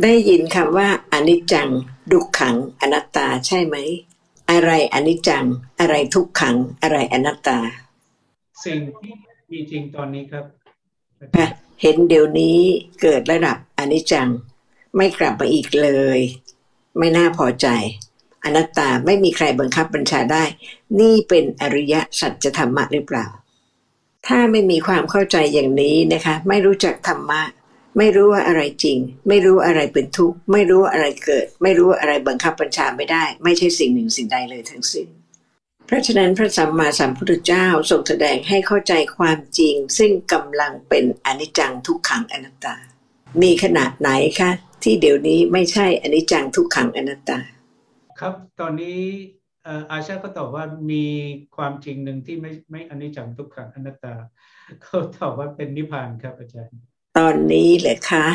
ได้ยินคำว่าอนิจจังดุขขังอนัตตาใช่ไหม อะไรอนิจจังอะไรทุกขังอะไรอนัตตา สิ่งที่มีจริงตอนนี้ครับค่ะเห็นเดี๋ยวนี้เกิดระดับอนิจจัง ไม่กลับมาอีกเลย ไม่น่าพอใจ อนัตตาไม่มีใครบังคับบัญชาได้ นี่เป็นอริยสัจธรรมะหรือเปล่า ถ้าไม่มีความเข้าใจอย่างนี้นะคะ ไม่รู้จักธรรมะ ไม่รู้ว่าอะไรจริง ไม่รู้อะไรเป็นทุกข์ ไม่รู้ว่าอะไรเกิด ไม่รู้ว่าอะไรบังคับบัญชาไม่ได้ ไม่ใช่สิ่งหนึ่งสิ่งใดเลยทั้งสิ้นเพราะฉะนั้นพระสัมมาสัมพุทธเจ้าทรงแสดงให้เข้าใจความจริง ซึ่งกำลังเป็นอนิจจังทุกขังอนัตตา มีขนาดไหนคะ ที่เดี๋ยวนี้ไม่ใช่อนิจจังทุกขังอนัตตา ครับตอนนี้เอ่ออาชาก็ตอบว่ามีความจริงหนึ่งที่ไม่ไม่อนิจจังทุกขังอนัตตาเขาตอบว่าเป็นนิพพานครับอาจารย์ ตอนนี้เหรอคะ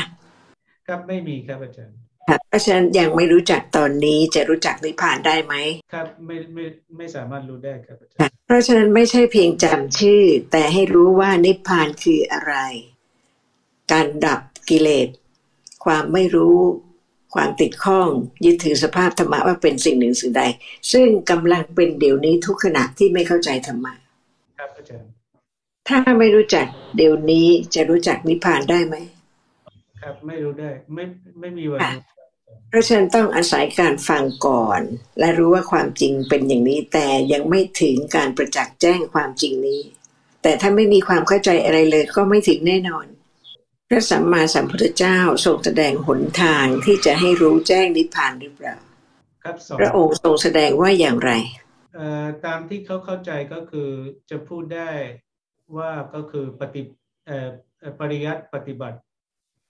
ครับไม่มีครับอาจารย์ค่ะเพราะฉะนั้นยังไม่รู้จักตอนนี้จะรู้จักนิพพานได้ไหมครับไม่ไม่ไม่สามารถรู้ได้ครับอาจารค่ะย์เพราะฉะนั้นไม่ใช่เพียงจำชื่อ แต่ให้รู้ว่านิพพานคืออะไร การดับกิเลส ความไม่รู้ความติดข้องยึดถือสภาพธรรมะว่าเป็นสิ่งหนึ่งสิ่งใด ซึ่งกำลังเป็นเดี๋ยวนี้ทุกขณะที่ไม่เข้าใจธรรมะครับอาจารย์ถ้าไม่รู้จักเดี๋ยวนี้จะรู้จักนิพพานได้ไหมครับไม่รู้ได้ไม่ไม่มีวันรู้ครับเพราะฉะนั้นต้องอาศัยการฟังก่อน และรู้ว่าความจริงเป็นอย่างนี้แต่ยังไม่ถึงการประจักษ์แจ้งความจริงนี้ แต่ถ้าไม่มีความเข้าใจอะไรเลยก็ไม่ถึงแน่นอนพ ระสัมมาสัมพุทธเจ้าทรงแสดงหนทางที่จะให้รู้แจ้งนิพพานหรือเปล่าครับสองพระองค์ทรงแสดงว่าอย่างไรเอ่อตามที่เขาเข้าใจก็คือจะพูดได้ว่าก็คือปฏิเอ่อเอ่อปริยัติปฏิบัติ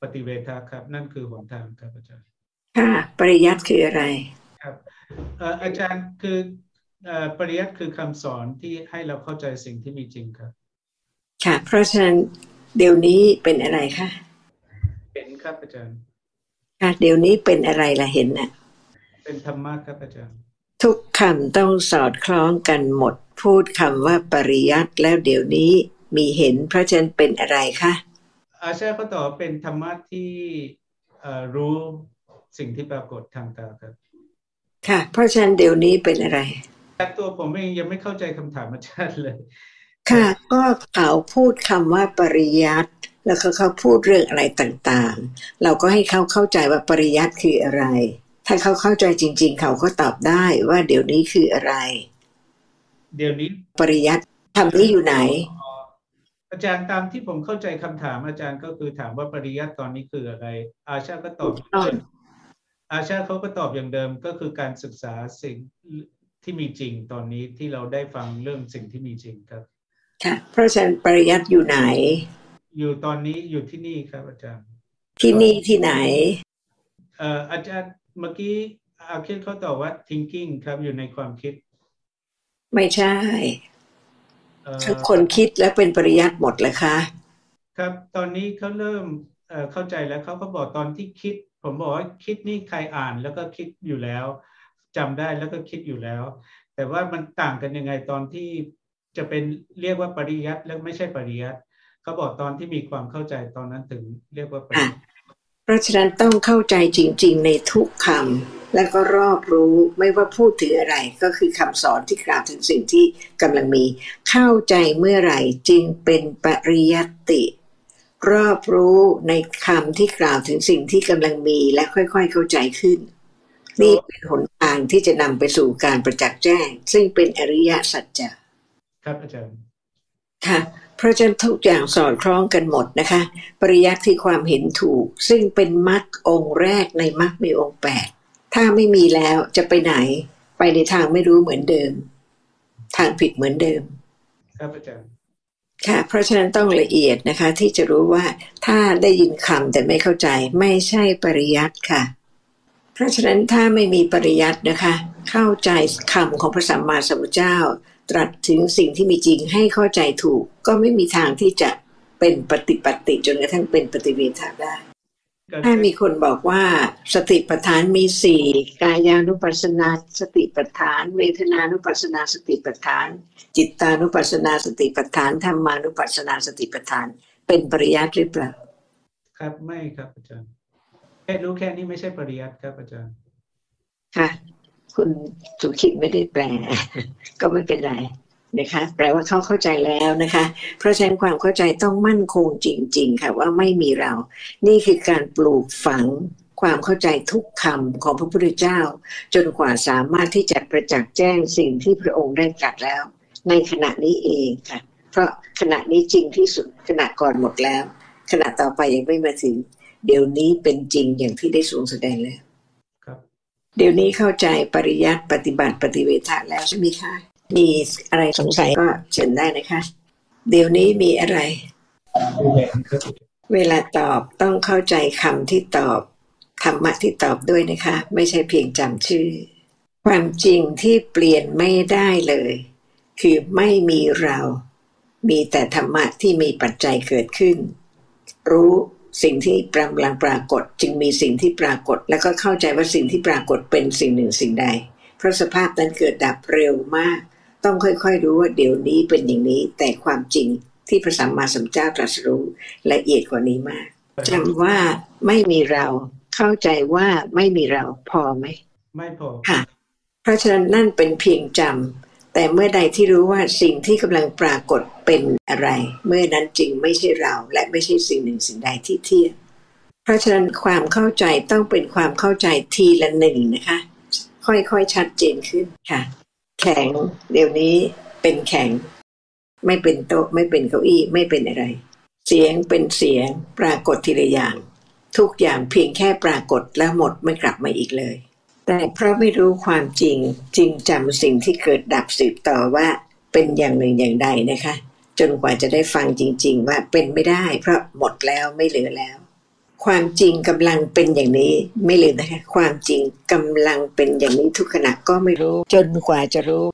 ปฏิเวทาครับ นั่นคือหนทางครับอาจารย์ค่ะปริยัติคืออะไรครับเอ่ออาจารย์คือเอ่อปริยัติคือคำสอนที่ให้เราเข้าใจสิ่งที่มีจริงครับ ค่ะ เพราะฉะนั้น เดี๋ยวนี้เป็นอะไรคะเห็นครับอาจารย์ค่ะเดี๋ยวนี้เป็นอะไรล่ะเห็นน่ะ เป็นธรรมะครับอาจารย์ ทุกคำต้องสอดคล้องกันหมด พูดคำว่าปริยัติแล้วเดี๋ยวนี้มีเห็นเพราะฉะนั้นเป็นอะไรคะอาชาเขาตอบว่าเป็นธรรมะที่เอ่อรู้สิ่งที่ปรากฏทางตาครับ ค่ะ เพราะฉะนั้นเดี๋ยวนี้เป็นอะไรแต่ตัวผมเองยังไม่เข้าใจคำถามอาจารย์เลย ค่ะก็เขาพูดคำว่าปริยัติแล้วก็เขาพูดเรื่องอะไรต่างๆ เราก็ให้เขาเข้าใจว่าปริยัติคืออะไร ถ้าเขาเข้าใจจริง ๆ เขาก็ตอบได้ว่าเดี๋ยวนี้คืออะไร เดี๋ยวนี้ปริยัติคำนี้อยู่ไหน อาจารย์ตามที่ผมเข้าใจคำถามอาจารย์ก็คือถามว่าปริยัติตอนนี้คืออะไร อาชาก็ตอบถูกต้องอาชาเขาก็ตอบอย่างเดิมก็คือการศึกษาสิ่งที่มีจริงตอนนี้ที่เราได้ฟังเรื่องสิ่งที่มีจริงครับ ค่ะเพราะฉะนั้นปริยัติอยู่ไหน อยู่ตอนนี้อยู่ที่นี่ครับอาจารย์ ที่นี่ที่ไหนเอ่ออาจารย์เมื่อกี้อาคิดเขาตอบว่า thinking ครับอยู่ในความคิด ไม่ใช่เอ่อทุกคนคิดแล้วเป็นปริยัติหมดเลยคะครับตอนนี้เขาเริ่มเอ่อเข้าใจแล้วเขาก็บอกตอนที่คิด ผมบอกว่าคิดนี่ใครอ่านแล้วก็คิดอยู่แล้วจำได้แล้วก็คิดอยู่แล้ว แต่ว่ามันต่างกันยังไงตอนที่ จะเป็นเรียกว่าปริยัติแล้วไม่ใช่ปริยัติเขาบอกตอนที่มีความเข้าใจตอนนั้นถึงเรียกว่าปริยัติเพราะฉะนั้นต้องเข้าใจจริง ๆ ในทุกคำและก็รอบรู้ไม่ว่าพูดถึงอะไรก็คือคำสอนที่กล่าวถึงสิ่งที่กำลังมี เข้าใจเมื่อไหร่จึงเป็นปริยัติ รอบรู้ในคำที่กล่าวถึงสิ่งที่กำลังมีและค่อยๆ เข้าใจขึ้นนี่เป็นหนทางที่จะนำไปสู่การประจักษ์แจ้ง ซึ่งเป็นอริยสัจจะ ครับอาจารย์ค่ะเพราะฉะนั้นทุกอย่างสอดคล้องกันหมดนะคะ ปริยัติคือความเห็นถูก ซึ่งเป็นมรรคองค์แรกในมรรคมีองค์แปดถ้าไม่มีแล้วจะไปไหน ไปในทางไม่รู้เหมือนเดิม ทางผิดเหมือนเดิม ครับอาจารย์ค่ะ เพราะฉะนั้นต้องละเอียดนะคะ ที่จะรู้ว่าถ้าได้ยินคำแต่ไม่เข้าใจ ไม่ใช่ปริยัติค่ะ เพราะฉะนั้นถ้าไม่มีปริยัตินะคะ เข้าใจคำของพระสัมมาสัมพุทธเจ้า ตรัสถึงสิ่งที่มีจริงให้เข้าใจถูก ก็ไม่มีทางที่จะเป็นปฏิปัติจนกระทั่งเป็นปฏิเวทาได้ ถ้ามีคนบอกว่าสติปัฏฐานมีสี่กายานุปัสสนาสติปัฏฐาน เวทนานุปัสสนาสติปัฏฐาน จิตตานุปัสสนาสติปัฏฐานธรรมานุปัสสนาสติปัฏฐาน เป็นปริยัติหรือเปล่า ครับไม่ครับอาจารย์แค่รู้แค่นี้ไม่ใช่ปริยัติครับอาจารย์ค่ะ คุณสุขิตไม่ได้แปล ก็ไม่เป็นไรนะคะแปลว่าเขาเข้าใจแล้วนะคะ เพราะฉะนั้นความเข้าใจต้องมั่นคงจริง ๆ ค่ะว่าไม่มีเรา นี่คือการปลูกฝังความเข้าใจทุกคำของพระพุทธเจ้า จนกว่าสามารถที่จะประจักษ์แจ้งสิ่งที่พระองค์ได้ตรัสแล้ว ในขณะนี้เองค่ะ เพราะขณะนี้จริงที่สุดขณะก่อนหมดแล้ว ขณะต่อไปยังไม่มาถึง เดี๋ยวนี้เป็นจริงอย่างที่ได้ทรงแสดงแล้ว เดี๋ยวนี้เข้าใจปริยัติปฏิบัติปฏิเวทะแล้วใช่ไหมคะ มีอะไรสงสัยก็เชิญได้นะคะ เดี๋ยวนี้มีอะไร เวลาตอบต้องเข้าใจคำที่ตอบธรรมะที่ตอบด้วยนะคะ ไม่ใช่เพียงจำชื่อ ความจริงที่เปลี่ยนไม่ได้เลย คือไม่มีเรา มีแต่ธรรมะที่มีปัจจัยเกิดขึ้น รู้ สิ่งที่กำลังปรากฏ จึงมีสิ่งที่ปรากฏ แล้วก็เข้าใจว่าสิ่งที่ปรากฏเป็นสิ่งหนึ่งสิ่งใด เพราะสภาพนั้นเกิดดับเร็วมาก ต้องค่อยๆรู้ว่าเดี๋ยวนี้เป็นอย่างนี้ แต่ความจริงที่พระสัมมาสัมพุทธเจ้าตรัสรู้ละเอียดกว่านี้มากจำว่าไม่มีเราเข้าใจว่าไม่มีเราพอไหมไม่พอค่ะ เพราะฉะนั้นนั่นเป็นเพียงจำ แต่เมื่อใดที่รู้ว่าสิ่งที่กำลังปรากฏเป็นอะไร เมื่อนั้นจริงไม่ใช่เราและไม่ใช่สิ่งหนึ่งสิ่งใดที่เทียบเพราะฉะนั้นความเข้าใจต้องเป็นความเข้าใจทีละหนึ่งนะคะ ค่อยๆชัดเจนขึ้นค่ะ แข็งเดี๋ยวนี้เป็นแข็ง ไม่เป็นโต๊ะไม่เป็นเก้าอี้ไม่เป็นอะไร เสียงเป็นเสียงปรากฏทีละอย่าง ทุกอย่างเพียงแค่ปรากฏแล้วหมดไม่กลับมาอีกเลย แต่เพราะไม่รู้ความจริงจึงจำสิ่งที่เกิดดับสืบต่อว่าเป็นอย่างหนึ่งอย่างใดนะคะ จนกว่าจะได้ฟังจริง ๆ ว่าเป็นไม่ได้ เพราะหมดแล้วไม่เหลือแล้ว ความจริงกำลังเป็นอย่างนี้ไม่ลืมนะคะ ความจริงกำลังเป็นอย่างนี้ทุกขณะก็ไม่รู้ จนกว่าจะรู้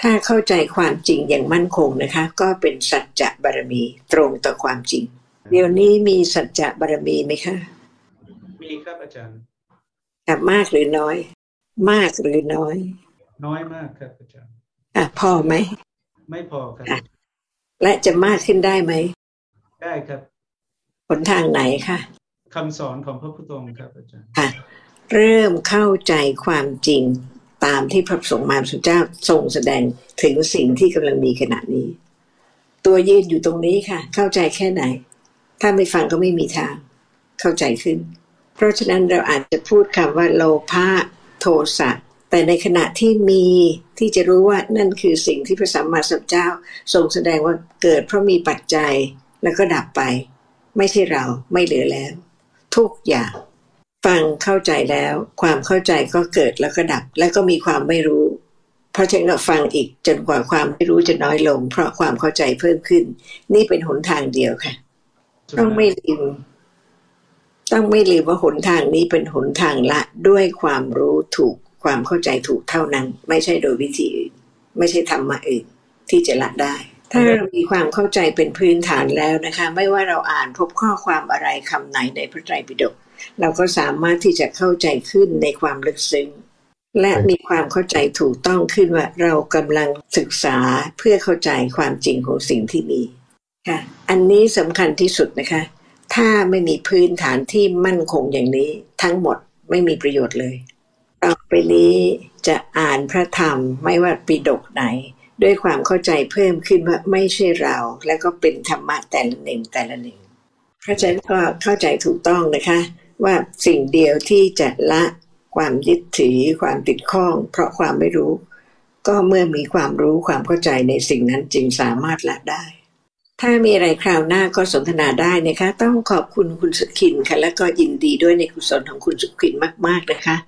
ถ้าเข้าใจความจริงอย่างมั่นคงนะคะ ก็เป็นสัจจะบารมีตรงต่อความจริง เดี๋ยวนี้มีสัจจะบารมีไหมคะ มีครับอาจารย์ กับมากหรือน้อย มากหรือน้อย น้อยมากครับอาจารย์อะพอไหม ไม่พอครับค่ะและจะมากขึ้นได้ไหม ได้ครับหนทางไหนคะคำสอนของพระพุทธองค์ครับอาจารย์ค่ะเริ่มเข้าใจความจริงตามที่พระสงฆ์มาสุเจ้าทรงแสดงถึงสิ่งที่กำลังมีขณะนี้ ตัวยืนอยู่ตรงนี้ค่ะ เข้าใจแค่ไหน ถ้าไม่ฟังก็ไม่มีทาง เข้าใจขึ้น เพราะฉะนั้นเราอาจจะพูดคำว่าโลภะโทสะแต่ในขณะที่มีที่จะรู้ว่านั่นคือสิ่งที่พระสัมมาสัมพุทธเจ้าทรงแสดงว่าเกิดเพราะมีปัจจัยแล้วก็ดับไป ไม่ใช่เราไม่เหลือแล้ว ทุกอย่างฟังเข้าใจแล้ว ความเข้าใจก็เกิดแล้วก็ดับ แล้วก็มีความไม่รู้ เพราะฉะนั้นเราฟังอีกจนกว่าความไม่รู้จะน้อยลง เพราะความเข้าใจเพิ่มขึ้น นี่เป็นหนทางเดียวค่ะ ต้องไม่ลืม ต้องไม่ลืมว่าหนทางนี้เป็นหนทางละด้วยความรู้ถูกความเข้าใจถูกเท่านั้น ไม่ใช่โดยวิธีอื่นไม่ใช่ธรรมะอื่นที่จะละได้ ถ้าเรามีความเข้าใจเป็นพื้นฐานแล้วนะคะ ไม่ว่าเราอ่านพบข้อความอะไรคำไหนในพระไตรปิฎกเราก็สามารถที่จะเข้าใจขึ้นในความลึกซึ้งและมีความเข้าใจถูกต้องขึ้นว่าเรากำลังศึกษาเพื่อเข้าใจความจริงของสิ่งที่มีค่ะ อันนี้สำคัญที่สุดนะคะ ถ้าไม่มีพื้นฐานที่มั่นคงอย่างนี้ทั้งหมดไม่มีประโยชน์เลยต่อไปนี้จะอ่านพระธรรมไม่ว่าปิฎกไหน ด้วยความเข้าใจเพิ่มขึ้นว่าไม่ใช่เรา และก็เป็นธรรมะแต่ละหนึ่งแต่ละหนึ่งเพราะฉะนั้นก็เข้าใจถูกต้องนะคะ ว่าสิ่งเดียวที่จะละความยึดถือความติดข้อง เพราะความไม่รู้ ก็เมื่อมีความรู้ความเข้าใจในสิ่งนั้นจึงสามารถละได้ ถ้ามีอะไรคราวหน้าก็สนทนาได้นะคะ ต้องขอบคุณคุณสุขินค่ะ และก็ยินดีด้วยในกุศลของคุณสุขินมาก ๆ นะคะ